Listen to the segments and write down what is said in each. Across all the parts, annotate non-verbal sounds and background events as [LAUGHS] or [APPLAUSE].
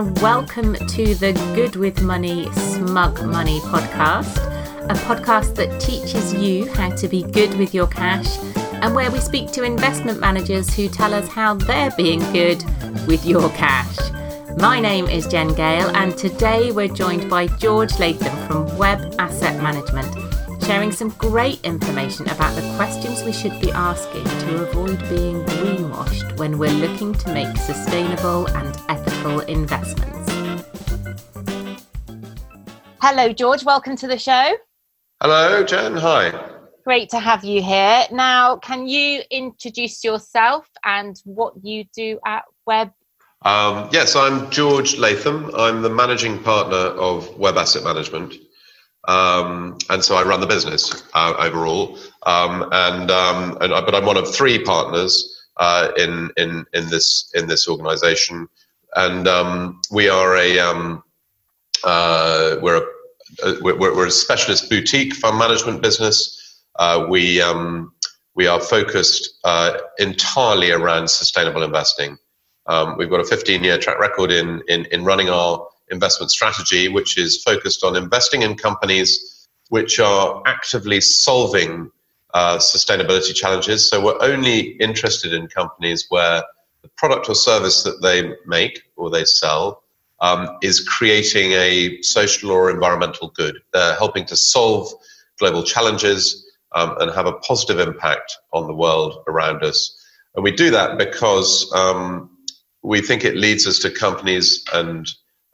and welcome to the Good with Money, Smug Money podcast, a podcast that teaches you how to be good with your cash and where we speak to investment managers who tell us how they're being good with your cash. My name is Jen Gale, and today we're joined by George Latham from WHEB Asset Management sharing some great information about the questions we should be asking to avoid being greenwashed when we're looking to make sustainable and ethical investments. Hello, George. Welcome to the show. Hello, Jen. Hi. Great to have you here. Now, can you introduce yourself and what you do at WHEB Um, yes, I'm George Latham. I'm the managing partner of WHEB Asset Management. Um, and so I run the business uh, overall. Um, and, um, and but I'm one of three partners uh, in in in this in this organisation, and um, we are a um, uh, we're a, we're, we're, a specialist boutique fund management business. Uh, we um, we are focused uh, entirely around sustainable investing. we've got a 15 year track record in in, in running our investment strategy, which is focused on investing in companies which are actively solving uh, sustainability challenges. So we're only interested in companies where the product or service that they make or they sell um, is creating a social or environmental good. They're helping to solve global challenges um, and have a positive impact on the world around us. And we do that because um, we think it leads us to companies and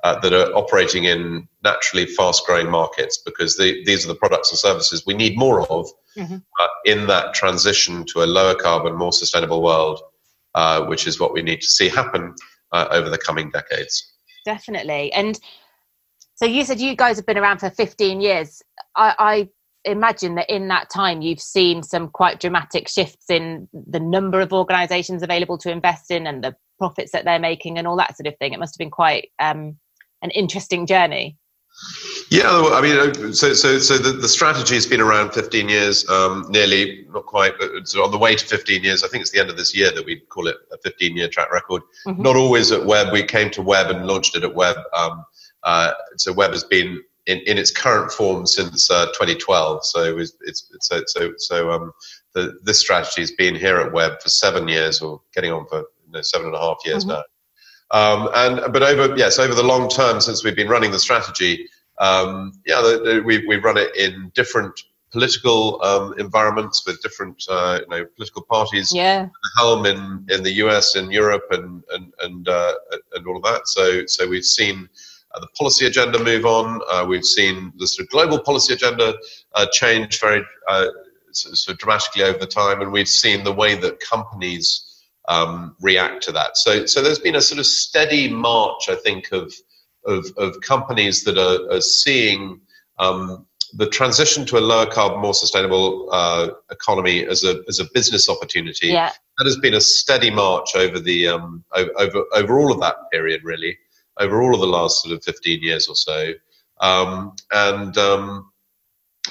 uh, that are operating in naturally fast growing markets because the, these are the products and services we need more of mm-hmm. uh, in that transition to a lower carbon, more sustainable world, uh, which is what we need to see happen uh, over the coming decades. Definitely. And so you said you guys have been around for 15 years. I, I imagine that in that time you've seen some quite dramatic shifts in the number of organizations available to invest in and the profits that they're making and all that sort of thing. It must have been quite um, an interesting journey. Yeah, I mean, uh, so so so the, the strategy has been around 15 years, um, nearly, not quite, but it's on the way to 15 years. I think it's the end of this year that we call it a 15 year track record. Mm-hmm. Not always at WHEB. We came to WHEB and launched it at WHEB. Um, uh, so WHEB has been in, in its current form since uh, 2012. So it's, it's, it's so so so um, the, this strategy has been here at WHEB for seven years, or getting on for you know, seven and a half years mm-hmm. now. Um, and but over yes, over the long term since we've been running the strategy, um, yeah, the, the, we we run it in different political um, environments with different uh, you know political parties. Yeah, the helm in in the US and Europe and and and uh, and all of that. So so we've seen. Uh, the policy agenda move on. Uh, we've seen the sort of global policy agenda uh, change very uh, so, so dramatically over the time, and we've seen the way that companies um, react to that. So, so there's been a sort of steady march, I think, of of, of companies that are, are seeing um, the transition to a lower carbon, more sustainable uh, economy as a as a business opportunity. Yeah. That has been a steady march over the um, over over all of that period, really, over all of the last sort of 15 years or so, um, and um,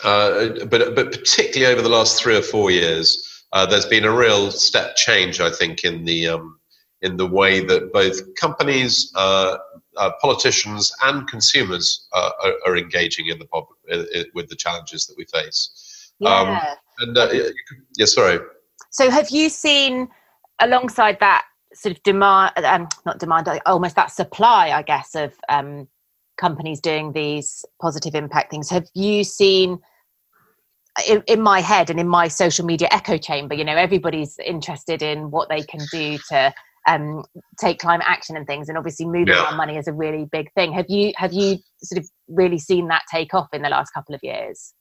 uh, but but particularly over the last three or four years uh, there's been a real step change, I think, in the um, in the way that both companies, uh, uh, politicians, and consumers uh, are, are, engaging in the pop- with the challenges that we face. Yeah. Um, and uh, yeah, sorry. So, have you seen alongside that sort of demand, um, not demand, almost that supply, I guess, of um, companies doing these positive impact things? Have you seen in, in, my head and in my social media echo chamber you know everybody's interested in what they can do to um, take climate action and things. And obviously moving yeah. our money is a really big thing. Have you have you sort of really seen that take off in the last couple of years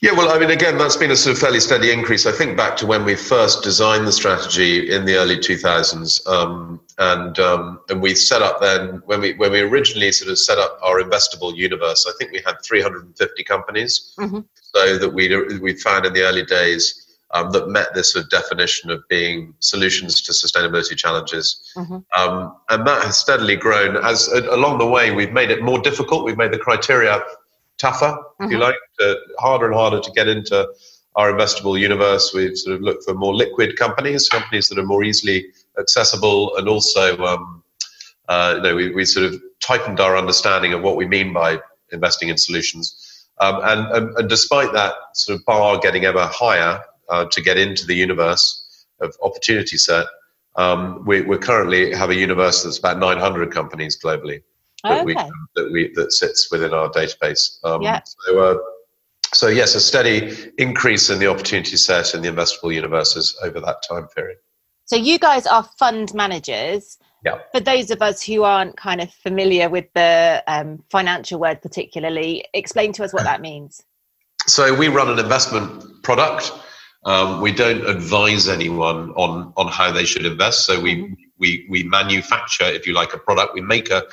yeah, well, I mean, again, that's been a sort of fairly steady increase. I think back to when we first designed the strategy in the early 2000s, um, and um, and we set up then when we when we originally sort of set up our investable universe. I think we had 350 companies, mm-hmm. so that we we found in the early days. Um, that met this sort of definition of being solutions to sustainability challenges, mm-hmm. um, and that has steadily grown. As uh, along the way, we've made it more difficult. We've made the criteria tougher, mm-hmm. if you mm-hmm. like, to, harder and harder to get into our investable universe. We've sort of looked for more liquid companies, companies that are more easily accessible, and also um, uh, you know, we, we sort of tightened our understanding of what we mean by investing in solutions. Um, and, and, and, despite that sort of bar getting ever higher uh, to get into the universe of opportunity set, um, we, we currently have a universe that's about 900 companies globally that, okay. we, that, we, that sits within our database. Um, yeah. So, uh, so yes, a steady increase in the opportunity set in the investable universes over that time period. So you guys are fund managers. Yeah. For those of us who aren't kind of familiar with the um, financial word, particularly, explain to us what that means. [CLEARS THROAT] So we run an investment product. Um, we don't advise anyone on on how they should invest. So we mm-hmm. we we manufacture, if you like, a product. We make a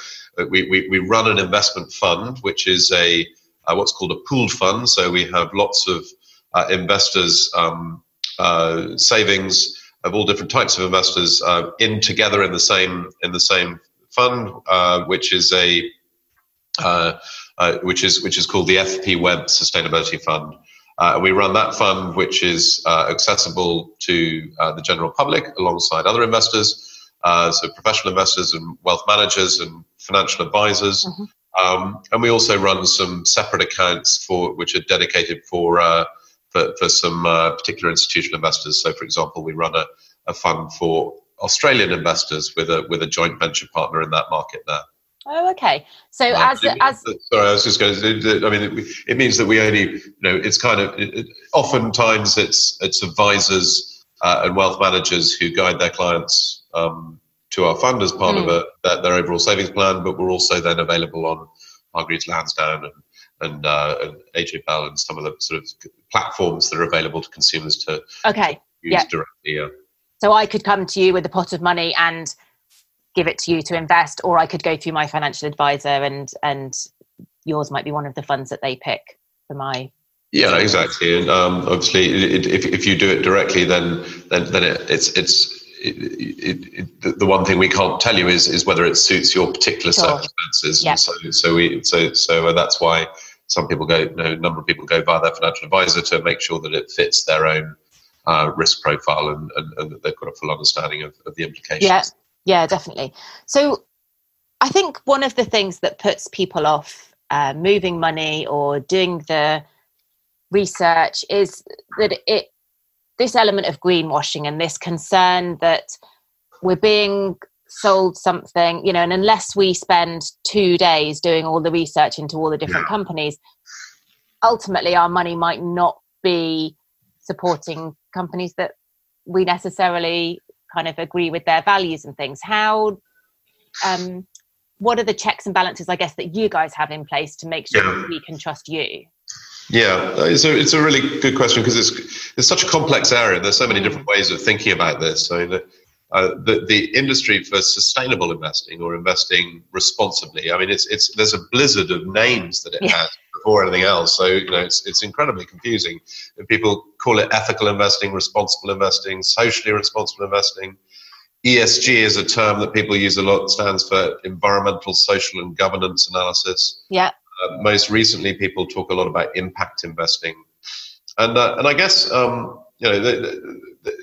we we, we run an investment fund, which is a uh, what's called a pooled fund. So we have lots of uh, investors' um, uh, savings of all different types of investors uh, in together in the same in the same fund, uh, which is a uh, uh which is which is called the FP WHEB Sustainability Fund. Uh, we run that fund, which is uh, accessible to the general public alongside other investors, so professional investors and wealth managers and financial advisors. Mm-hmm. Um, and we also run some separate accounts for which are dedicated for for, for some uh, particular institutional investors. So, for example, we run a, a fund for Australian investors with a with a joint venture partner in that market there. Oh, okay. So uh, as as sorry, I was just going to. I mean, it, it means that we only, you know, it's kind of it, it, oftentimes it's it's advisors uh, and wealth managers who guide their clients um, to our fund as part mm. of a, their, their, overall savings plan, but we're also then available on Hargreaves Lansdown and and, uh, and AJ Bell and some of the sort of platforms that are available to consumers to okay use yeah. directly. Yeah. So I could come to you with a pot of money and give it to you to invest, or I could go through my financial advisor and and yours might be one of the funds that they pick for my. Yeah, exactly. And um, obviously, it, if if you do it directly, then then then it, it's it's it, it, the one thing we can't tell you is is whether it suits your particular sure. circumstances. Yep. So so we so so that's why some people go, you know, a number of people go via their financial advisor to make sure that it fits their own uh, risk profile and, and, and, that they've got a full understanding of, of the implications. Yeah, yeah, definitely. So I think one of the things that puts people off uh, moving money or doing the research is that it this element of greenwashing and this concern that we're being sold something, you know, and unless we spend two days doing all the research into all the different companies, ultimately our money might not be supporting companies that we necessarily kind of agree with their values and things. How, um, what are the checks and balances, I guess, that you guys have in place to make sure yeah. we can trust you? Yeah, it's a, it's a really good question because it's it's such a complex area. There's so many mm. different ways of thinking about this. So the, uh, the the industry for sustainable investing or investing responsibly. I mean, it's it's there's a blizzard of names that it yeah. has before anything else. So you know, it's it's incredibly confusing. And people call it ethical investing, responsible investing, socially responsible investing. ESG is a term that people use a lot. Stands for environmental, social, and governance analysis. Yeah. Uh, most recently, people talk a lot about impact investing, and uh, and I guess um, you know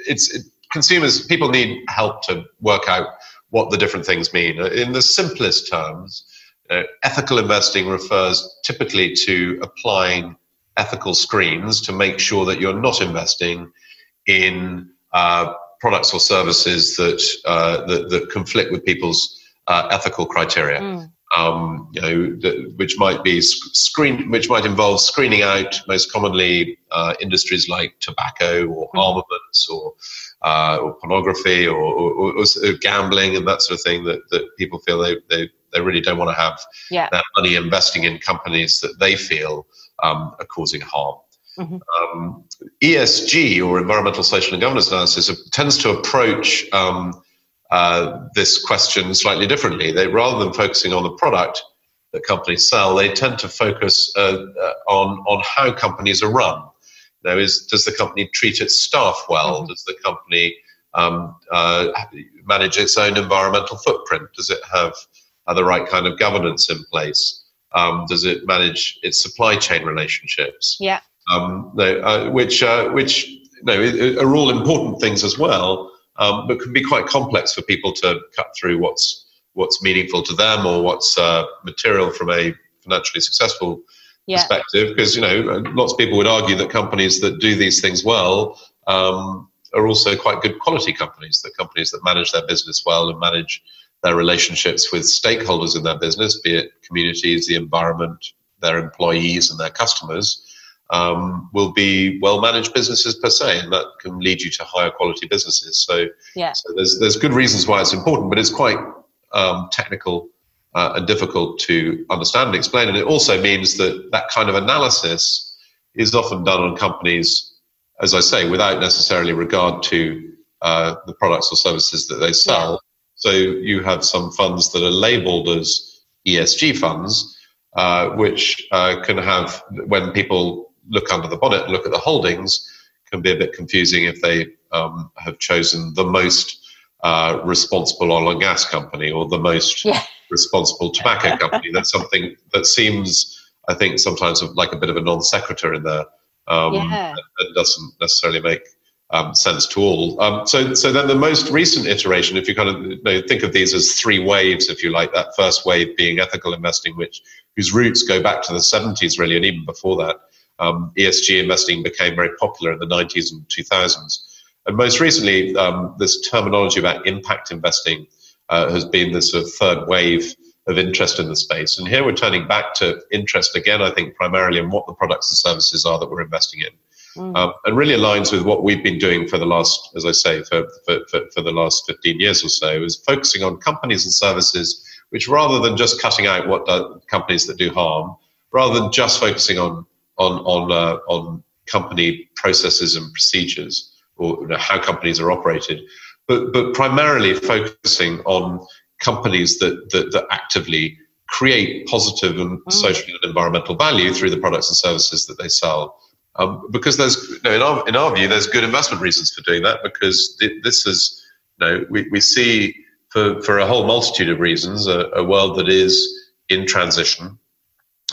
it's it, consumers people need help to work out what the different things mean. Uh, in the simplest terms, uh, ethical investing refers typically to applying ethical screens to make sure that you're not investing in uh, products or services that, uh, that, that conflict with people's ethical criteria. Mm um, you know, the, which might be screen, which might involve screening out most commonly uh, industries like tobacco or mm-hmm. armaments or, uh, or pornography or, or, or, gambling and that sort of thing that, that people feel they, they, they really don't want to have yeah. their money investing in companies that they feel um, are causing harm. Mm-hmm. Um, ESG or environmental, social, and governance analysis tends to approach um, uh, this question slightly differently. They rather than focusing on the product that companies sell, they tend to focus uh, uh, on on how companies are run. Now, is does the company treat its staff well? Mm-hmm. Does the company um, uh, manage its own environmental footprint? Does it have the right kind of governance in place? Um, does it manage its supply chain relationships? Yeah. Um, no, uh, which which know, are all important things as well um, but can be quite complex for people to cut through what's what's meaningful to them or what's uh, material from a financially successful yeah. perspective. Because you know, lots of people would argue that companies that do these things well um, are also quite good quality companies. That companies that manage their business well and manage their relationships with stakeholders in their business, be it communities, the environment, their employees, and their customers. Um, will be well managed businesses per se, and that can lead you to higher quality businesses. So, yeah. so there's there's good reasons why it's important, but it's quite um, technical uh, and difficult to understand and explain. And it also means that that kind of analysis is often done on companies, as I say, without necessarily regard to uh, the products or services that they sell. Yeah. So you have some funds that are labeled as ESG funds, uh, which uh, can have, when people look under the bonnet and look at the holdings, can be a bit confusing if they um, have chosen the most uh, responsible oil and gas company or the most yeah. responsible tobacco [LAUGHS] company. That's something that seems, I think, sometimes like a bit of a non sequitur in there um, yeah. and, doesn't necessarily make um, sense to all. Um, so, so then the most recent iteration, if you kind of you know, think of these as three waves, if you like, that first wave being ethical investing, which whose roots go back to the 70s really, and even before that. Um, ESG investing became very popular in the 90s and 2000s. And most recently, um, this terminology about impact investing uh, has been this sort of third wave of interest in the space. And here we're turning back to interest again, I think, primarily in what the products and services are that we're investing in. Mm. Um, and really aligns with what we've been doing for the last, as I say, for, for, for, for the last 15 years or so, is focusing on companies and services which rather than just cutting out what do, companies that do harm, rather than just focusing on on on uh, on company processes and procedures, or you know, how companies are operated, but but primarily focusing on companies that that, that actively create positive and mm. social and environmental value through the products and services that they sell. Um, because there's, you know, in our in our view, there's good investment reasons for doing that. Because th- this is, you know, we, we see for for a whole multitude of reasons a, a world that is in transition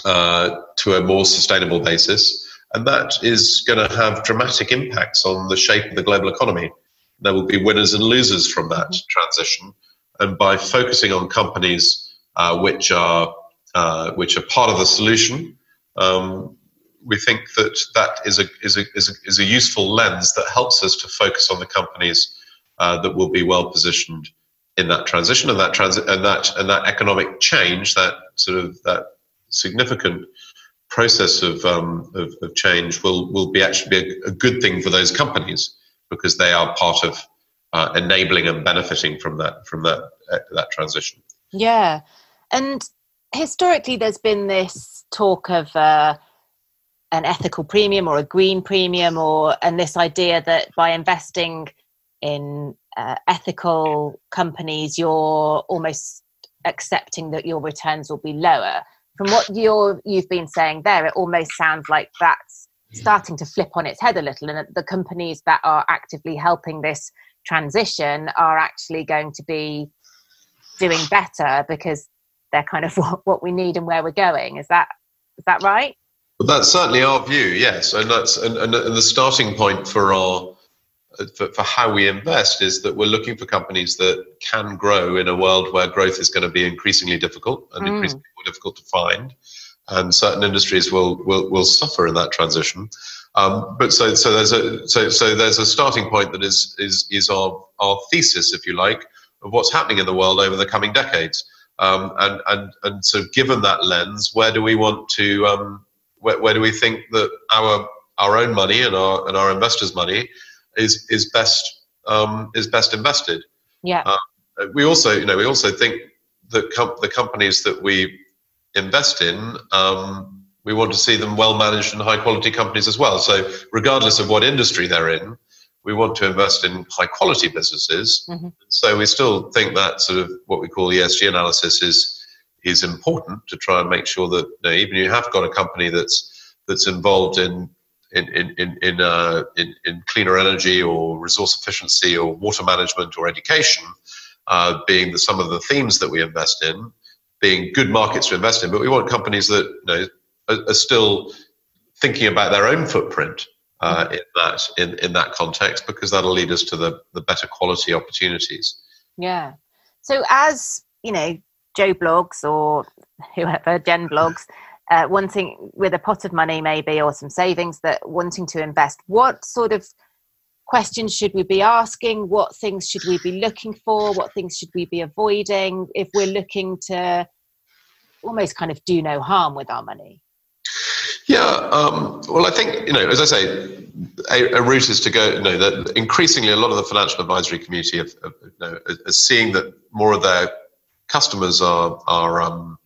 uh, to a more sustainable basis. And that is going to have dramatic impacts on the shape of the global economy. There will be winners and losers from that mm-hmm. transition. And by focusing on companies uh, which are uh, which are part of the solution, um, we think that that is a, is, a, is, a, is a useful lens that helps us to focus on the companies uh, that will be well positioned in that transition and that transit and that and that economic change, that sort of that significant process of, um, of, of, change will, will be actually be a, a, good thing for those companies because they are part of uh, enabling and benefiting from that from that uh, that transition. Yeah, and historically, there's been this talk of uh, an ethical premium or a green premium, or and this idea that by investing in uh, ethical companies, you're almost accepting that your returns will be lower from what you're you've been saying there, it almost sounds like that's hmm. starting to flip on its head a little, and the companies that are actively helping this transition are actually going to be doing better because they're kind of [LAUGHS] what, what we need and where we're going. Is that is that right? Well, that's certainly our view, yes, and that's and, and, and the starting point for our for, for, how we invest is that we're looking for companies that can grow in a world where growth is going to be increasingly difficult and mm. increasingly more difficult to find, and certain industries will will, will suffer in that transition. Um, but so so there's a so so there's a starting point that is is is our our thesis, if you like, of what's happening in the world over the coming decades. Um, and and and so given that lens, where do we want to um, where, where do we think that our our own money and our and our investors' money is is best um, is best invested. Yeah. Uh, we also, you know, we also think that com- the companies that we invest in, um, we want to see them well managed and high quality companies as well. So, regardless of what industry they're in, we want to invest in high quality businesses. Mm-hmm. So, we still think that sort of what we call ESG analysis is is important to try and make sure that you know, even you have got a company that's that's involved in in in in in, uh, in, in cleaner energy or resource efficiency or water management or education, uh, being the, some of the themes that we invest in, being good markets to invest in. But we want companies that you know, are, are still thinking about their own footprint uh, in that in, in that context because that'll lead us to the the better quality opportunities. Yeah. So as you know, Joe Bloggs or whoever, Jen Bloggs, uh, wanting with a pot of money maybe or some savings that wanting to invest, what sort of questions should we be asking? What things should we be looking for? What things should we be avoiding if we're looking to almost kind of do no harm with our money? Yeah, um, well, I think you know, as I say, a, a, route is to go. You know, that increasingly a lot of the financial advisory community have, you know, are seeing that more of their customers are are, um,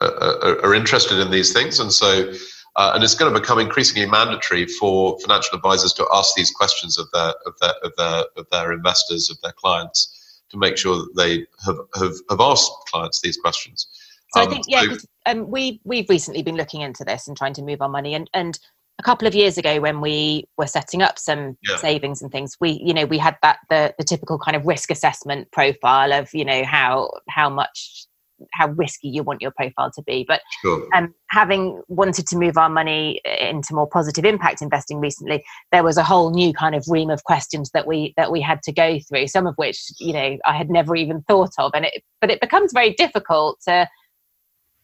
are, are interested in these things, and so uh, and it's going to become increasingly mandatory for financial advisors to ask these questions of their of their of their of their investors, of their clients, to make sure that they have have, have asked clients these questions. So um, I think yeah, so, um, we we've recently been looking into this and trying to move our money and and a couple of years ago when we were setting up some yeah. savings and things we you know we had that the the typical kind of risk assessment profile of you know how how much how risky you want your profile to be. But sure. um, having wanted to move our money into more positive impact investing recently, there was a whole new kind of ream of questions that we that we had to go through. Some of which you know I had never even thought of, and it but it becomes very difficult to.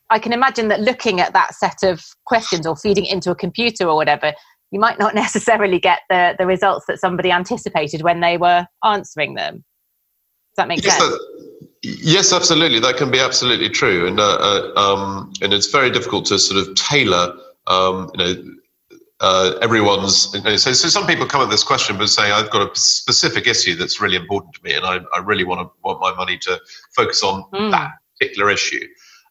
I can imagine that looking at that set of questions or feeding it into a computer or whatever, you might not [LAUGHS] necessarily get the the results that somebody anticipated when they were answering them. Does that make yes, sense? Yes, absolutely. That can be absolutely true, and uh, uh, um, and it's very difficult to sort of tailor, um, you know, uh, everyone's. You know, so, so some people come at this question, but say I've got a specific issue that's really important to me, and I, I really want to want my money to focus on mm. that particular issue.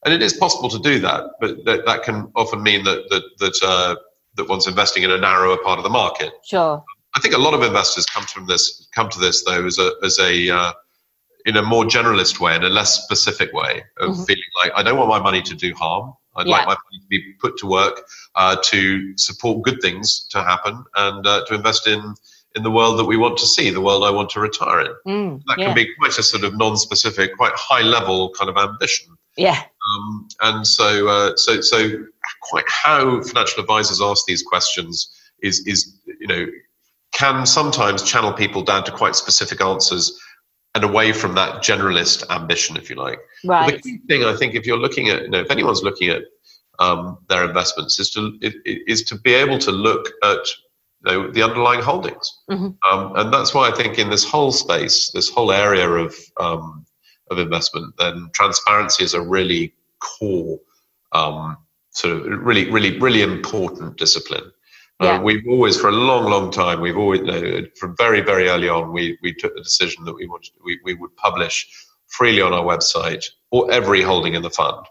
And it is possible to do that, but that, that can often mean that that that uh, that one's investing in a narrower part of the market. Sure. I think a lot of investors come from this come to this though as a as a uh, in a more generalist way, in a less specific way of mm-hmm. feeling like I don't want my money to do harm. I'd yeah. like my money to be put to work uh, to support good things to happen and uh, to invest in in the world that we want to see, the world I want to retire in. Mm, that yeah. can be quite a sort of non-specific, quite high-level kind of ambition. Yeah. Um, and so, uh, so, so, quite how financial advisors ask these questions is is you know can sometimes channel people down to quite specific answers and away from that generalist ambition, if you like. Right. But the key thing, I think, if you're looking at, you know, if anyone's looking at um, their investments, is to it, is to be able to look at you know, the underlying holdings, mm-hmm. um, and that's why I think in this whole space, this whole area of um, of investment, then transparency is a really core, um, sort of really, really, really important discipline. Uh, yeah. Uh, we've always, for a long, long time, we've always, know, from very, very early on, we, we took the decision that we wanted, we, we would publish freely on our website or every holding in the fund.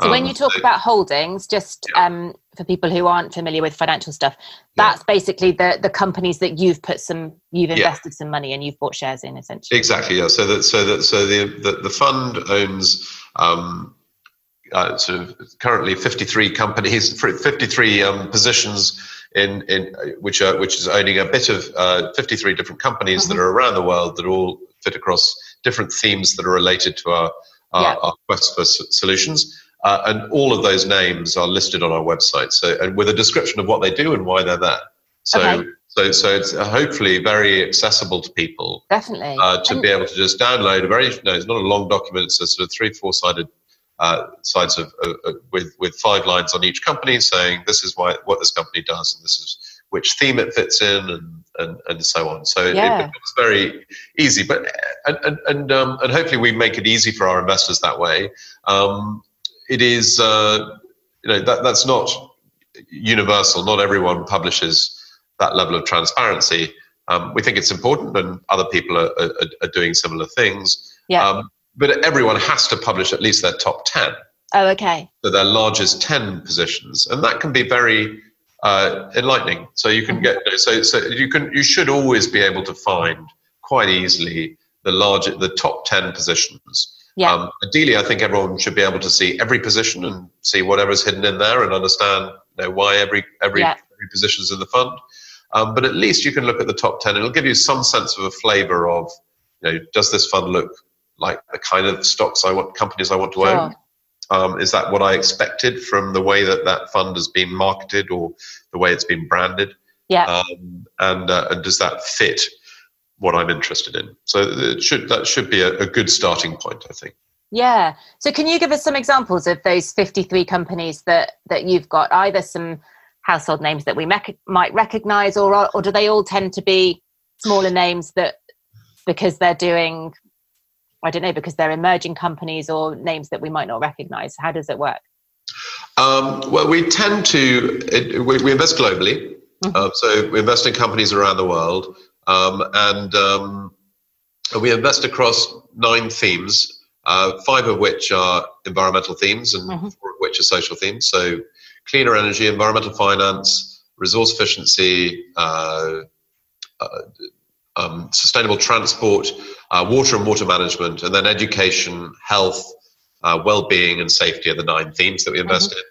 So um, when you talk so, about holdings, just yeah. um, for people who aren't familiar with financial stuff, that's yeah. basically the the companies that you've put some, you've invested some money and you've bought shares in, essentially. Exactly. Yeah. So that so that so the the, the fund owns um, uh, sort of currently 53 companies, [LAUGHS] 53 um, positions in, in which are which is owning a bit of uh, 53 different companies mm-hmm. that are around the world that all fit across different themes that are related to our our, yeah. our quest for solutions. Uh, and all of those names are listed on our website. So, and with a description of what they do and why they're there. So, okay. so, so it's hopefully very accessible to people. Definitely. Uh, to and be able to just download a very, no, it's not a long document. It's a sort of three, four sided uh, sides of uh, uh, with with five lines on each company saying this is why what this company does and this is which theme it fits in and and, and so on. So yeah. it becomes very easy, but and and and, um, and hopefully we make it easy for our investors that way. Um, it is uh, you know that that's not universal. Not everyone publishes that level of transparency. Um, we think it's important, and other people are, are, are doing similar things. Yeah. Um, but everyone has to publish at least their top 10. Oh, okay. So their largest 10 positions. And that can be very uh, enlightening. So you can mm-hmm. get, so, so you can, you should always be able to find quite easily the large, the top 10 positions. Yeah. Um, ideally, I think everyone should be able to see every position and see whatever's hidden in there and understand you know, why every, every, yeah. every position is in the fund. Um, but at least you can look at the top 10. It'll give you some sense of a flavor of, you know, does this fund look like the kind of stocks I want, companies I want to sure. own. Um, is that what I expected from the way that that fund has been marketed or the way it's been branded? Yeah. Um, and, uh, and does that fit what I'm interested in? So it should that should be a, a good starting point, I think. Yeah. So can you give us some examples of those 53 companies that that you've got? Either some household names that we mec- might recognize or or do they all tend to be smaller names that because they're doing I don't know because they're emerging companies or names that we might not recognize. How does it work? Um, well, we tend to it, we, we, invest globally, mm-hmm. uh, so we invest in companies around the world, um, and um, we invest across nine themes uh, five of which are environmental themes and mm-hmm. four of which are social themes. So, cleaner energy, environmental finance, resource efficiency, uh, uh, um, sustainable transport, uh, water and water management, and then education, health, uh, well-being, and safety are the nine themes that we invest mm-hmm. in.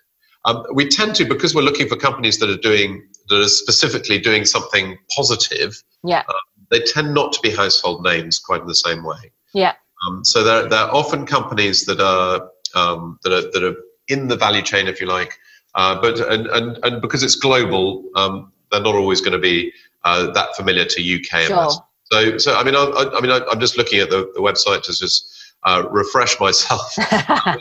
Um, we tend to because we're looking for companies that are doing that are specifically doing something positive. Yeah. Uh, they tend not to be household names quite in the same way. Yeah. Um, so they're, they're often companies that are, um, that are that are in the value chain, if you like, uh, but and, and and because it's global, um, they're not always going to be uh, that familiar to UK sure. So so I mean I, I mean I, am just looking at the, the website to just. Uh, refresh myself [LAUGHS]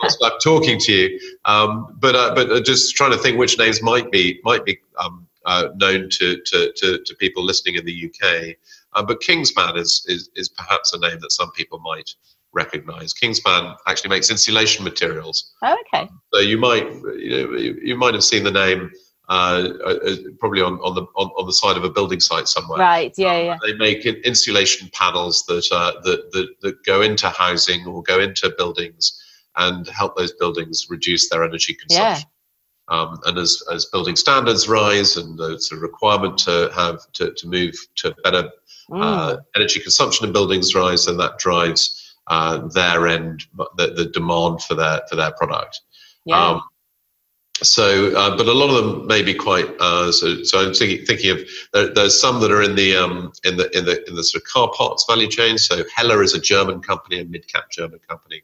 whilst I'm talking to you, um, but uh, but uh, just trying to think which names might be might be um, uh, known to, to, to, to people listening in the UK. Um, but Kingspan is, is, is perhaps a name that some people might recognize. Kingspan actually makes insulation materials. Oh, okay. So you might you, know, you, you might have seen the name uh, uh, probably on, on the on, on, the side of a building site somewhere. Right. Yeah. Yeah. They make insulation panels that uh, that, that that go into housing or go into buildings and help those buildings reduce their energy consumption. Yeah. Um, and as, as building standards rise and there's a requirement to have to, to move to better mm. uh, energy consumption in buildings rise, then that drives uh, their end, the, the, demand for their for their product. Yeah. Um, so, uh, but a lot of them may be quite. Uh, so, so I'm thinking, thinking of there, there's some that are in the um, in the in the in the sort of car parts value chain. So, Hella is a German company, a mid-cap German company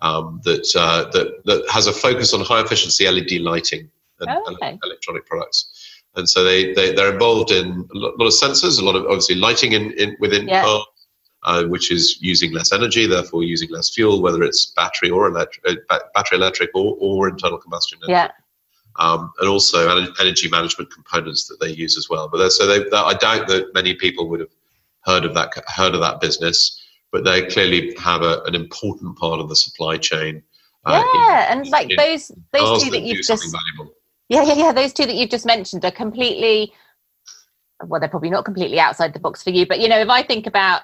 um, that uh, that that has a focus on high efficiency LED lighting and oh, okay. electronic products and so they, they they're involved in a lot of sensors, a lot of obviously lighting in, in within yeah. cars, uh, which is using less energy, therefore using less fuel, whether it's battery or electric, uh, battery electric or, or internal combustion engine. Yeah. Um, and also energy management components that they use as well. But so they, I doubt that many people would have heard of that heard of that business, but they clearly have a, an important part of the supply chain. Uh, yeah, in, and like those those two that you've just valuable. Yeah, yeah, yeah. Those two that you've just mentioned are completely, well, they're probably not completely outside the box for you. But, you know, if I think about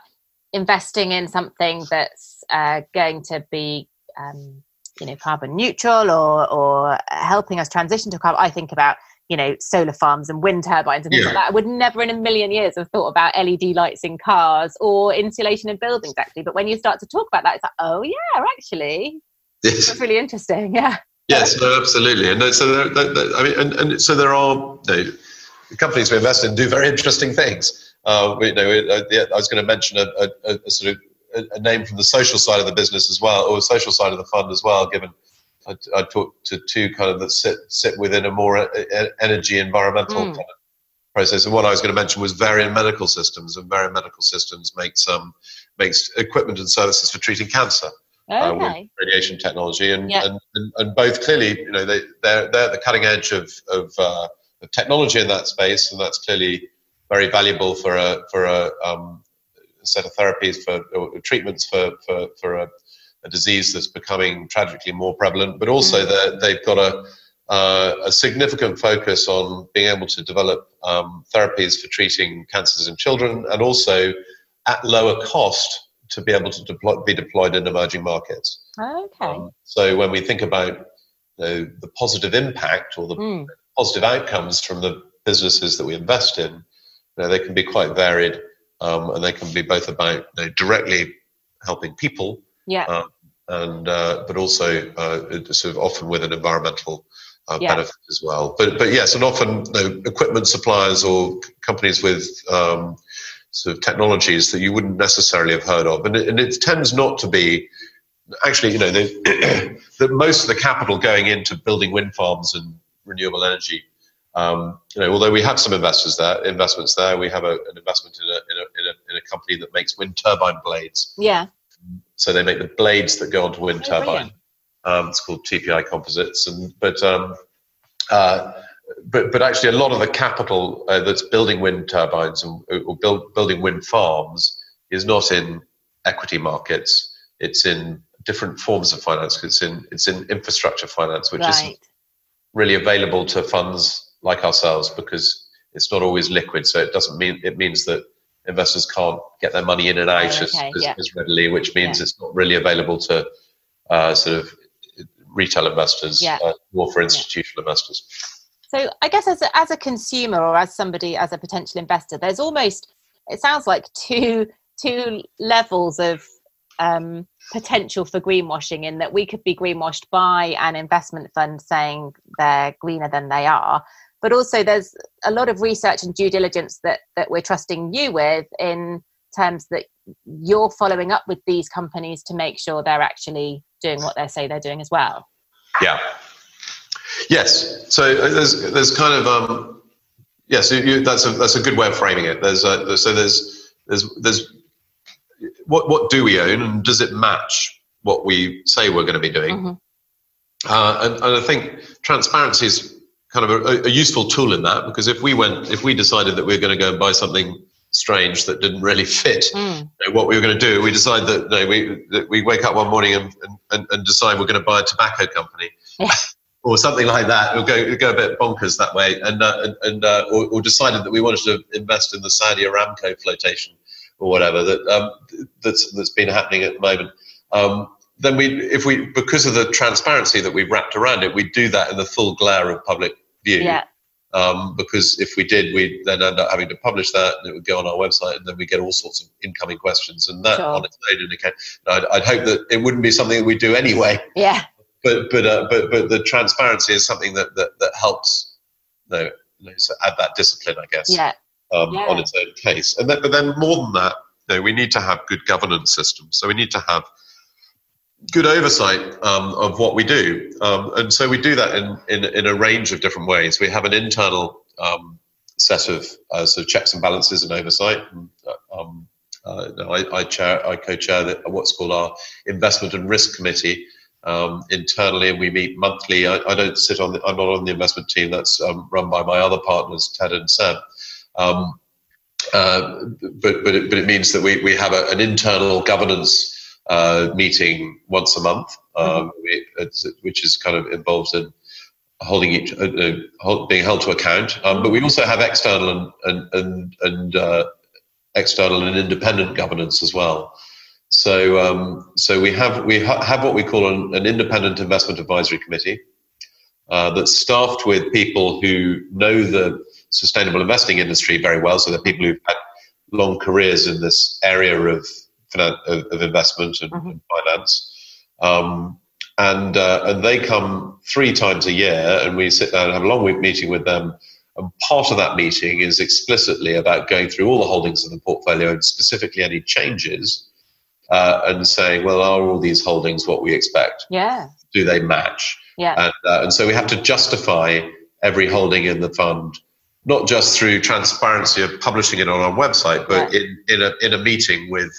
investing in something that's uh, going to be, um, you know, carbon neutral or, or helping us transition to carbon, I think about, you know, solar farms and wind turbines and things yeah. like that. I would never in a million years have thought about LED lights in cars or insulation in buildings, actually. But when you start to talk about that, it's like, oh, yeah, actually. Yes. That's really interesting. [LAUGHS] Yeah. Yes, no, absolutely, and so there, there, there, I mean, and, and so there are you know, companies we invest in do very interesting things. Uh, we, you know, I, I was going to mention a, a, a sort of a, name from the social side of the business as well, or the social side of the fund as well. Given I, I talked to two kind of that sit sit within a more energy environmental mm. kind of process, and what I was going to mention was Varian Medical Systems, and Varian Medical Systems makes um makes equipment and services for treating cancer uh, with radiation technology, and, yep. and, and, and both clearly, you know, they they're they're at the cutting edge of of, uh, of technology in that space, and that's clearly very valuable for a for a um, set of therapies for treatments for for for a, a, disease that's becoming tragically more prevalent. But also, mm. they've got a uh, a significant focus on being able to develop um, therapies for treating cancers in children, and also at lower cost to be able to deploy, be deployed in emerging markets. Okay. Um, so when we think about the, the positive impact or the mm. positive outcomes from the businesses that we invest in, you know, they can be quite varied, um, and they can be both about you know, directly helping people, yeah, uh, and uh, but also uh, sort of often with an environmental uh, yeah. benefit as well. But but yes, and often you know, equipment suppliers or companies with um, sort of technologies that you wouldn't necessarily have heard of. And it, and it tends not to be, actually, you know, that [CLEARS THROAT] most of the capital going into building wind farms and renewable energy. Um, you know, although we have some investors there, investments there, we have a, an investment in company that makes wind turbine blades. Yeah. so they make the blades that go onto wind Oh, turbine. Um, it's called TPI Composites, and but um, uh, but but actually a lot of the capital uh, that's building wind turbines and or build, building wind farms is not in equity markets. It's in different forms of finance. It's in it's in infrastructure finance, which is right. really available to funds like ourselves because it's not always liquid. So it doesn't mean it means that investors can't get their money in and out Oh, as, okay, as, yeah. as readily, which means it's not really available to uh, sort of retail investors Yeah. uh, or for institutional investors. So I guess as a, as a consumer or as somebody as a potential investor, there's almost it sounds like two two levels of um, potential for greenwashing in that we could be greenwashed by an investment fund saying they're greener than they are, but also there's a lot of research and due diligence that that we're trusting you with in terms that you're following up with these companies to make sure they're actually doing what they say they're doing as well. Yeah. Yes. So uh, there's there's kind of um, yes. Yeah, so you, that's a that's a good way of framing it. There's a, so there's there's there's what what do we own and does it match what we say we're going to be doing? Mhm. Uh, and, and I think transparency is kind of a, a useful tool in that because if we went if we decided that we were going to go and buy something strange that didn't really fit Mm. you know, what we were going to do. We decide that no, we that we wake up one morning and, and, and decide we're going to buy a tobacco company. Yeah. [LAUGHS] Or something like that. We'll go we'll go a bit bonkers that way, and uh, and, and uh, or, or decided that we wanted to invest in the Saudi Aramco flotation or whatever that um, that's that's been happening at the moment. Um, then we, if we, because of the transparency that we've wrapped around it, we do that in the full glare of public view Yeah. um, because if we did, we'd then end up having to publish that, and it would go on our website, and then we get all sorts of incoming questions, and that Sure. on its own. I'd, I'd hope that it wouldn't be something that we do anyway, Yeah. but but uh, but but the transparency is something that that, that helps, you know, you know, so add that discipline, I guess, Yeah. um, Yeah. on its own case. And then, but then more than that, you know, we need to have good governance systems. So we need to have good oversight um, of what we do, um, and so we do that in, in in a range of different ways. We have an internal um, set of uh, sort of checks and balances and oversight. Uh, um, uh, I, I chair, I co-chair the, what's called our investment and risk committee um, internally, and we meet monthly. I, I don't sit on the, I'm not on the investment team. That's um, run by my other partners, Ted and Sam. Uh, but but it, but it means that we, we have a, an internal governance uh, meeting once a month, um, it's, which is kind of involved in holding each uh, uh, hold, being held to account. Um, but we also have external and and and, uh, external and independent governance as well. So um, so we have we ha- have what we call an, an independent investment advisory committee uh, that's staffed with people who know the sustainable investing industry very well. So they're people who've had long careers in this area of of, of investment and, Mhm. and finance. Um, and uh, and they come three times a year, and we sit down and have a long week meeting with them. And part of that meeting is explicitly about going through all the holdings of the portfolio and specifically any changes, uh, and saying, well, are all these holdings what we expect? Yeah. Do they match? Yeah. And, uh, and so we have to justify every holding in the fund, not just through transparency of publishing it on our website, but in, in, a, in a meeting with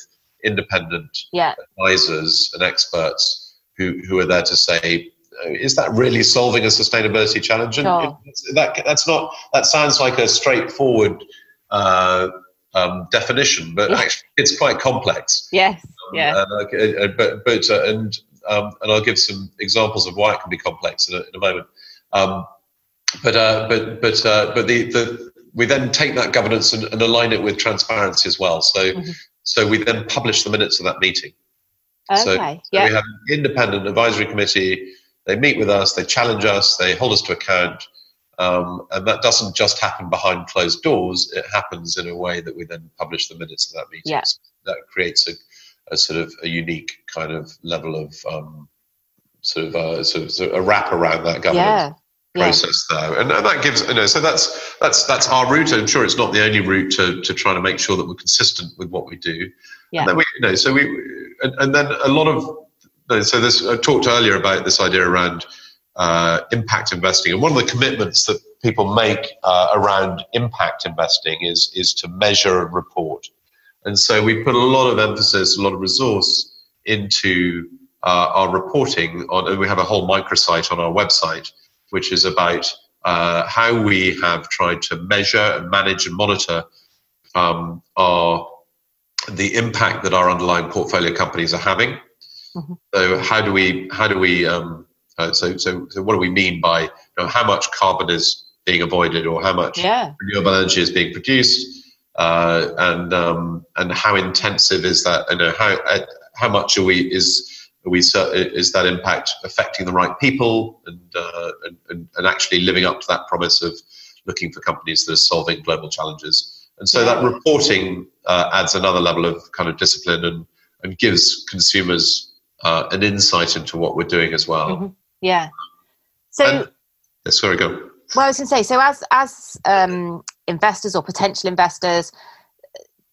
independent Yeah. advisors and experts who, who are there to say, is that really solving a sustainability challenge? And Sure. that, that's not, that sounds like a straightforward uh, um, definition, but Yeah. actually it's quite complex. Yes. Um, Yeah. And, uh, but but uh, and um, and I'll give some examples of why it can be complex in a, in a moment. Um, but uh, but but uh, but the, the we then take that governance and, and align it with transparency as well. So Mhm. So we then publish the minutes of that meeting. So- Okay. So Yeah. we have an independent advisory committee. They meet with us, they challenge us, they hold us to account. Um, and that doesn't just happen behind closed doors, it happens in a way that we then publish the minutes of that meeting. Yeah. So that creates a, a sort of a unique kind of level of um, sort of uh, sort of, sort of a wrap around that governance Yeah. Yeah. process though and, and that gives you know so that's that's that's our route i'm sure it's not the only route to, to try to make sure that we're consistent with what we do Yeah. and then we you know so we and, and then a lot of so this i talked earlier about this idea around uh, impact investing and one of the commitments that people make uh, around impact investing is is to measure and report and so we put a lot of emphasis a lot of resource into uh, our reporting on, and we have a whole microsite on our website, which is about uh, how we have tried to measure and manage and monitor um, our the impact that our underlying portfolio companies are having. Mm-hmm. So how do we how do we um, uh, so, so so what do we mean by you know, how much carbon is being avoided or how much yeah. renewable energy is being produced uh, and um, and how intensive is that you know how uh, how much are we is are we is that impact affecting the right people and, uh, and and actually living up to that promise of looking for companies that are solving global challenges and so that reporting uh, adds another level of kind of discipline and and gives consumers uh, an insight into what we're doing as well. Mm-hmm. Yeah. So, and, yeah, sorry, go. Well, I was going to say, so as as um, investors or potential investors,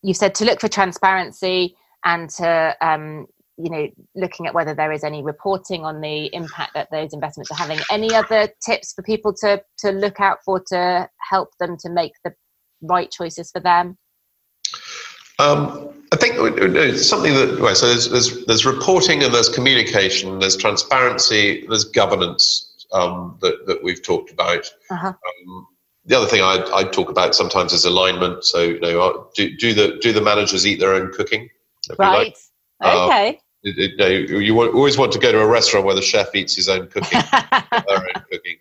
you said to look for transparency and to um, you know looking at whether there is any reporting on the impact that those investments are having. Any other tips for people to to look out for to help them to make the right choices for them? Um, I think it's something that well, so there's, there's, there's reporting and there's communication, there's transparency, there's governance um, that that we've talked about. Uh-huh. Um, the other thing I I talk about sometimes is alignment. So you know, uh, do, do the do the managers eat their own cooking? Right. Like. Okay. It, it, you, know, you want, always want to go to a restaurant where the chef eats his own cooking, [LAUGHS] own cooking,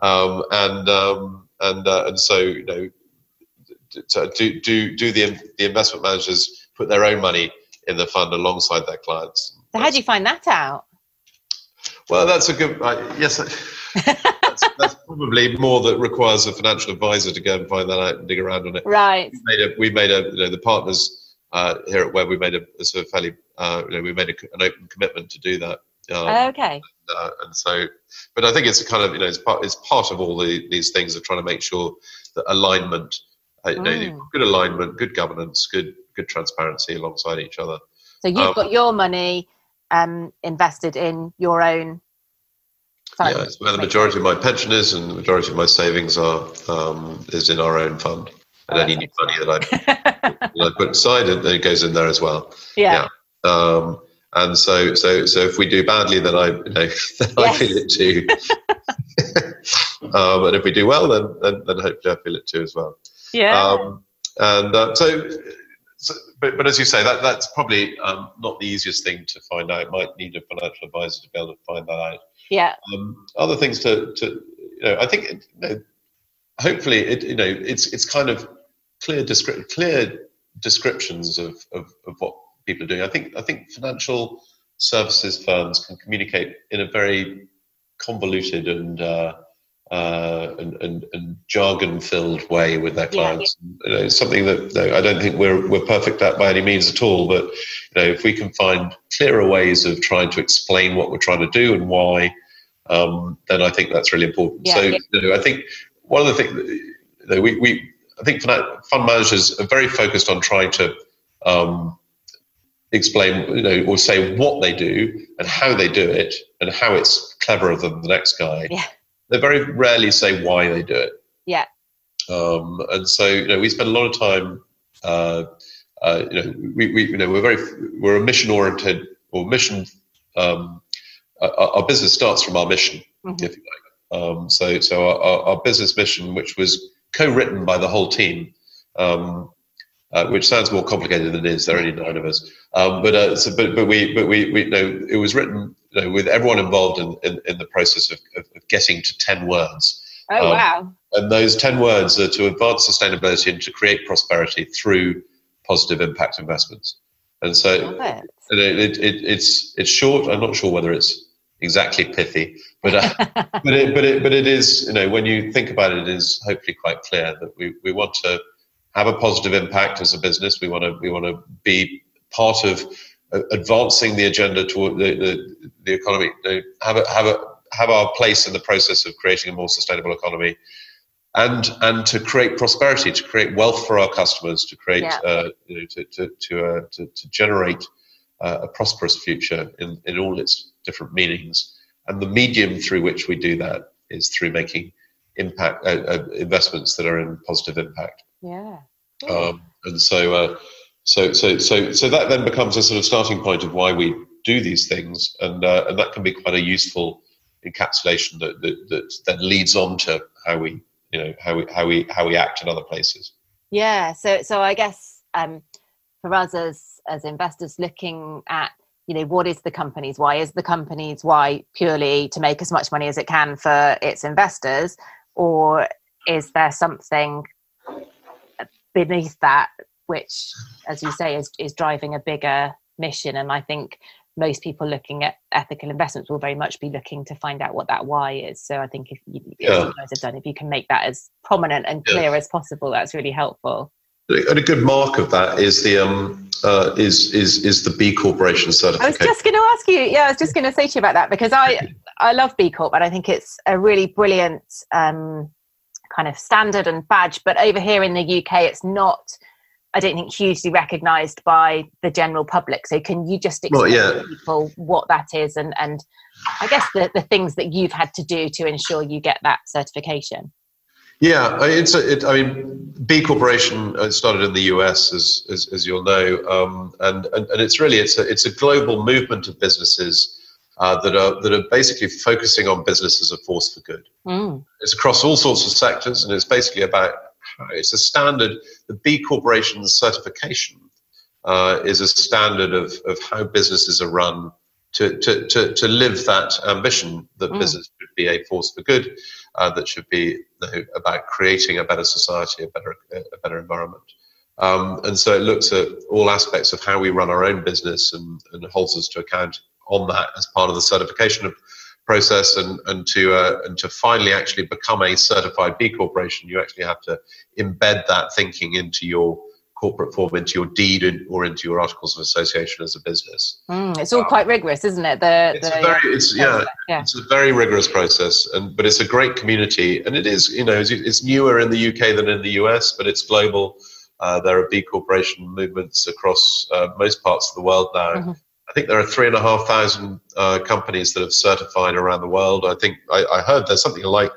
um, and um, and uh, and so you know to do do do the the investment managers put their own money in the fund alongside their clients. So how do you find that out? Well, that's a good uh, yes. that's, that's, probably more that requires a financial advisor to go and find that out and dig around on it. Right. We made a we made a you know the partners uh, here at WHEB we made a, a sort of fairly uh, you know we made a, an open commitment to do that. Um, okay. And, uh, and, so, but I think it's kind of you know it's part it's part of all the, these things of trying to make sure that alignment you know, mm. good alignment, good governance, good good transparency alongside each other. So you've um, got your money um, invested in your own. Fund. Yeah, it's where the majority of my pension is, and the majority of my savings are um, is in our own fund. And oh, any new money that I, that I put aside, it, it goes in there as well. [LAUGHS] Yeah. yeah. Um, and so, so, so if we do badly, then I, you know, [LAUGHS] then yes. I feel it too. [LAUGHS] um, and if we do well, then, then, then hopefully I feel it too as well. Yeah. Um, and uh, so, so, but, but as you say, that that's probably um, not the easiest thing to find out. Might need a financial advisor to be able to find that out. Yeah. Um, other things to, to, you know, I think, it, you know, hopefully, it, you know, it's it's kind of clear descri- clear descriptions of, of, of what people are doing. I think I think financial services firms can communicate in a very convoluted and uh, uh, and, and, and jargon-filled way with their clients. Yeah. You know, it's something that I don't think we're we're perfect at by any means at all. But you know, if we can find clearer ways of trying to explain what we're trying to do and why, um, then I think that's really important. Yeah, so yeah. You know, I think one of the things you know, we we I think fund managers are very focused on trying to um, explain, you know, or say what they do and how they do it and how it's cleverer than the next guy. Yeah they very rarely say why they do it. Yeah. Um, and so you know we spend a lot of time. Uh, uh, you know, we, we you know we're very we're a mission oriented or mission. Um, our, our, business starts from our mission, mm-hmm. if you like. Um, so so our, our, business mission, which was co-written by the whole team, um, uh, which sounds more complicated than it is. There are only nine of us, um, but uh, so, but but we but we we you know it was written you know, with everyone involved in, in, in the process of, of, getting to ten words. Oh um, wow! And those ten words are to advance sustainability and to create prosperity through positive impact investments. And so it. It, it, it's it's short. I'm not sure whether it's exactly pithy, but uh, [LAUGHS] but it, but it but it is you know when you think about it, it is hopefully quite clear that we, we want to have a positive impact as a business. We want to we want to be part of uh, advancing the agenda toward the, the, the economy. Have a, have a have our place in the process of creating a more sustainable economy. And, and to create prosperity, to create wealth for our customers, to create, yeah. uh, you know, to, to, to, uh, to, to, generate uh, a prosperous future in, in all its different meanings. And the medium through which we do that is through making impact uh, uh, investments that are in positive impact. Yeah. Um, and so, uh, so, so, so, so that then becomes a sort of starting point of why we do these things, and uh, and that can be quite a useful encapsulation that, that that then leads on to how we you know how we how we how we act in other places. Yeah. So so I guess um, for us as as investors looking at you know what is the company's why is the company's why purely to make as much money as it can for its investors or is there something beneath that which as you say is, is driving a bigger mission and i think most people looking at ethical investments will very much be looking to find out what that why is so i think if you, yeah. you guys have done if you can make that as prominent and clear yeah. as possible that's really helpful and a good mark of that is the um, uh, is is is the B Corporation certification. I was just going to ask you. Yeah, I was just going to say to you about that because I [LAUGHS] I love B Corp and I think it's a really brilliant um, kind of standard and badge. But over here in the UK, it's not. I don't think hugely recognised by the general public. So can you just explain well, yeah. to people what that is and and I guess the the things that you've had to do to ensure you get that certification? Yeah, it's a, it, I mean, B Corporation uh, started in the US, as as, as you'll know, um, and, and and it's really it's a it's a global movement of businesses uh, that are that are basically focusing on business as a force for good. Mm. It's across all sorts of sectors, and it's basically about it's a standard. The B Corporation certification uh, is a standard of of how businesses are run to to to, to live that ambition that mm. business should be a force for good uh, that should be you know, about creating a better society, a better, a better environment. Um, and so it looks at all aspects of how we run our own business and, and holds us to account on that as part of the certification process and, and to uh, and to finally actually become a certified B corporation, you actually have to embed that thinking into your corporate form into your deed or into your articles of association as a business. Mm, it's all um, quite rigorous, isn't it? The, it's the, very, it's yeah, yeah, it's a very rigorous process, and but it's a great community, and it is you know it's, it's newer in the UK than in the US, but it's global. Uh, there are B corporation movements across uh, most parts of the world now. Mm-hmm. I think there are three and a half thousand uh, companies that have certified around the world. I think I, I heard there's something like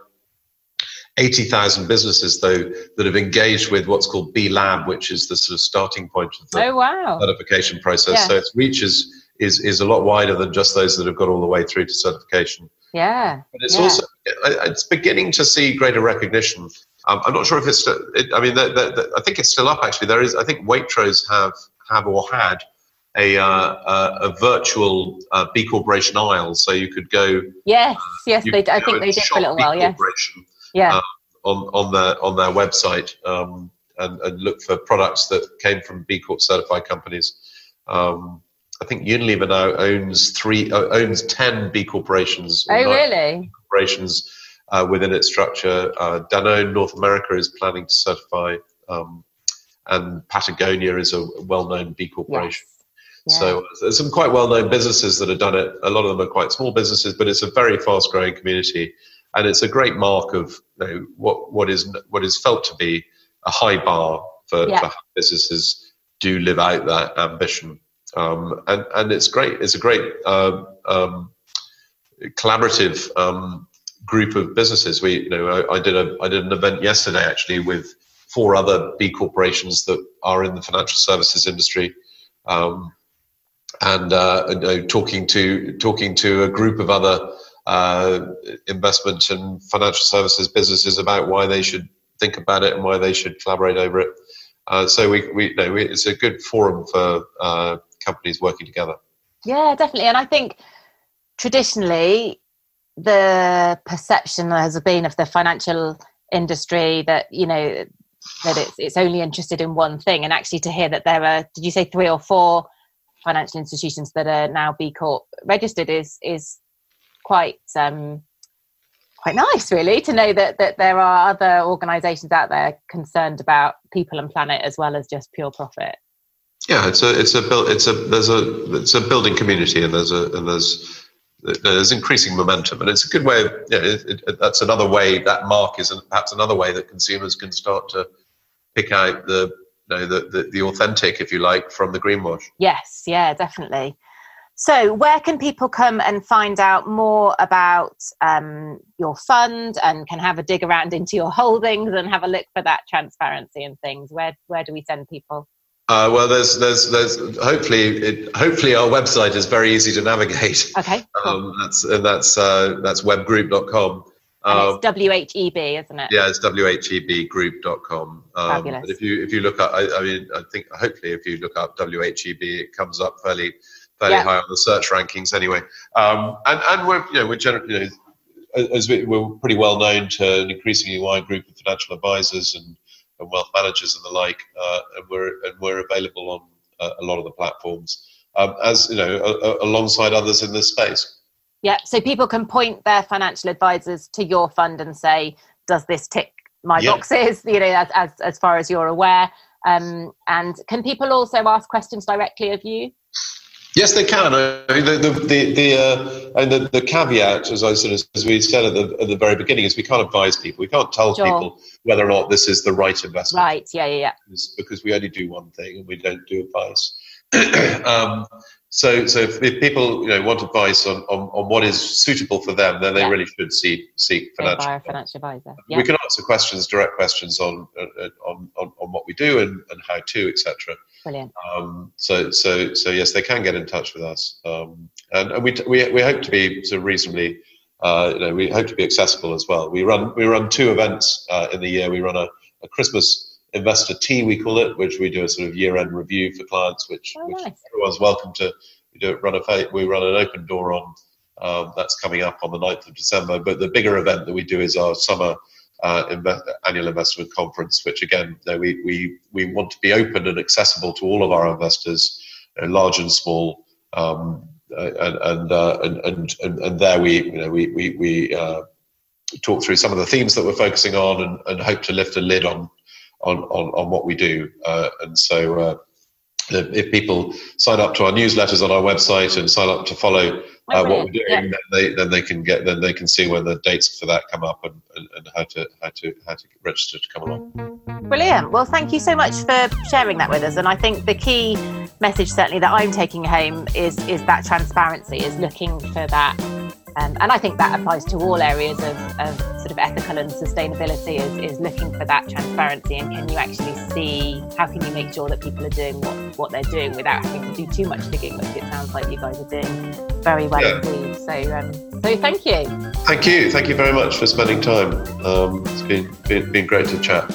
80,000 businesses, though, that have engaged with what's called B Lab, which is the sort of starting point of the oh, wow. certification process. Yeah. So its reach is, is, is a lot wider than just those that have got all the way through to certification. Yeah. But it's yeah. also, it's beginning to see greater recognition. Um, I'm not sure if it's, it, I mean, I think it's still up actually. There is, I think Waitrose have, have or had a, uh, uh, a virtual uh, B Corporation aisle. So you could go. Yes, yes, they, I think they did for a little while, yeah yeah. Um, on, on their on their website um, and, and look for products that came from B Corp certified companies. Um, I think Unilever now owns three uh, owns ten B corporations. Oh, really? Corporations uh, within its structure. Uh, Danone North America is planning to certify, um, and Patagonia is a well-known B corporation. Yes. Yeah. So there's some quite well-known businesses that have done it. A lot of them are quite small businesses, but it's a very fast-growing community and it's a great mark of you know, what what is what is felt to be a high bar for, yeah. for businesses do live out that ambition. Um, and and it's great. It's a great um, um, collaborative um, group of businesses. We you know I, I, did a I did an event yesterday actually with four other B corporations that are in the financial services industry. Um, and, uh, talking to talking to a group of other uh, investment and financial services businesses about why they should think about it and why they should collaborate over it. Uh, so we, we, we, it's a good forum for uh, companies working together. Yeah, definitely. And I think traditionally the perception has been of the financial industry that you know that it's it's only interested in one thing, and actually to hear that there are did you say three or four financial institutions that are now B Corp registered is is quite um, quite nice, really, to know that that there are other organisations out there concerned about people and planet as well as just pure profit. Yeah, it's a it's a build it's a there's a it's a building community and there's a and there's there's increasing momentum and it's a good way of yeah it, it, that's another way that mark is and perhaps another way that consumers can start to pick out the know, the, the, the authentic if you like from the greenwash yes yeah definitely so, where can people come and find out more about um, your fund and can have a dig around into your holdings and have a look for that transparency and things? Where where do we send people? Uh, well, there's, there's, there's. Hopefully, it, hopefully, our website is very easy to navigate. Okay. Cool. Um, that's and that's uh, that's WHEBgroup.com. And um, it's WHEB, isn't it? Yeah, it's WHEBgroup.com. Um, Fabulous. But if you if you look up, I, I, mean, I think hopefully if you look up WHEB, it comes up fairly fairly yeah. high on the search rankings anyway. Um, and and we're you know we're generally you know as we, we're pretty well known to an increasingly wide group of financial advisors and, and wealth managers and the like, uh, and we're and we're available on uh, a lot of the platforms um, as you know a, a, alongside others in this space. Yeah, so people can point their financial advisors to your fund and say, "Does this tick my yeah. boxes?" You know, as, as as far as you're aware. Um, and can people also ask questions directly of you? Yes, they can. I mean, the the the the, uh, and the, the caveat, as I sort of, as we said at the at the very beginning, is we can't advise people. We can't tell sure. people whether or not this is the right investment. Right. Yeah. Yeah. Yeah. Because we only do one thing and we don't do advice. [COUGHS] um, so, so if, if, people you know want advice on, on, on what is suitable for them, then they yeah. really should seek seek financial, a financial advisor. Yeah. We can answer questions, direct questions on on, on, on what we do and, and how to, etc. Brilliant. Um, so, so, so yes, they can get in touch with us, um, and, and we, we we hope to be sort of reasonably. Uh, you know, we hope to be accessible as well. We run we run two events uh, in the year. We run a, a Christmas investor tea, we call it, which we do a sort of year-end review for clients, which, oh, which nice. everyone's welcome to. We do run a we run an open door on. Um, that's coming up on the 9th of December. But the bigger event that we do is our summer uh, inve- annual investment conference, which again, you know, we we we want to be open and accessible to all of our investors, you know, large and small. Um, and and, uh, and and and and there we you know we we we uh, talk through some of the themes that we're focusing on and, and hope to lift a lid on on, on, on what we do. Uh, and so uh, if people sign up to our newsletters on our website and sign up to follow uh, what we're doing, yeah. then they then they can get then they can see when the dates for that come up and, and, and, how to how to how to register to come along. Brilliant. Well, thank you so much for sharing that with us. And I think the key message certainly that I'm taking home is is that transparency is looking for that um, and I think that applies to all areas of, of sort of ethical and sustainability is, is looking for that transparency and can you actually see how can you make sure that people are doing what, what they're doing without having to do too much digging, which it sounds like you guys are doing very well yeah. indeed. So, um, so thank you. Thank you. Thank you very much for spending time. Um, it's been, been, been great to chat.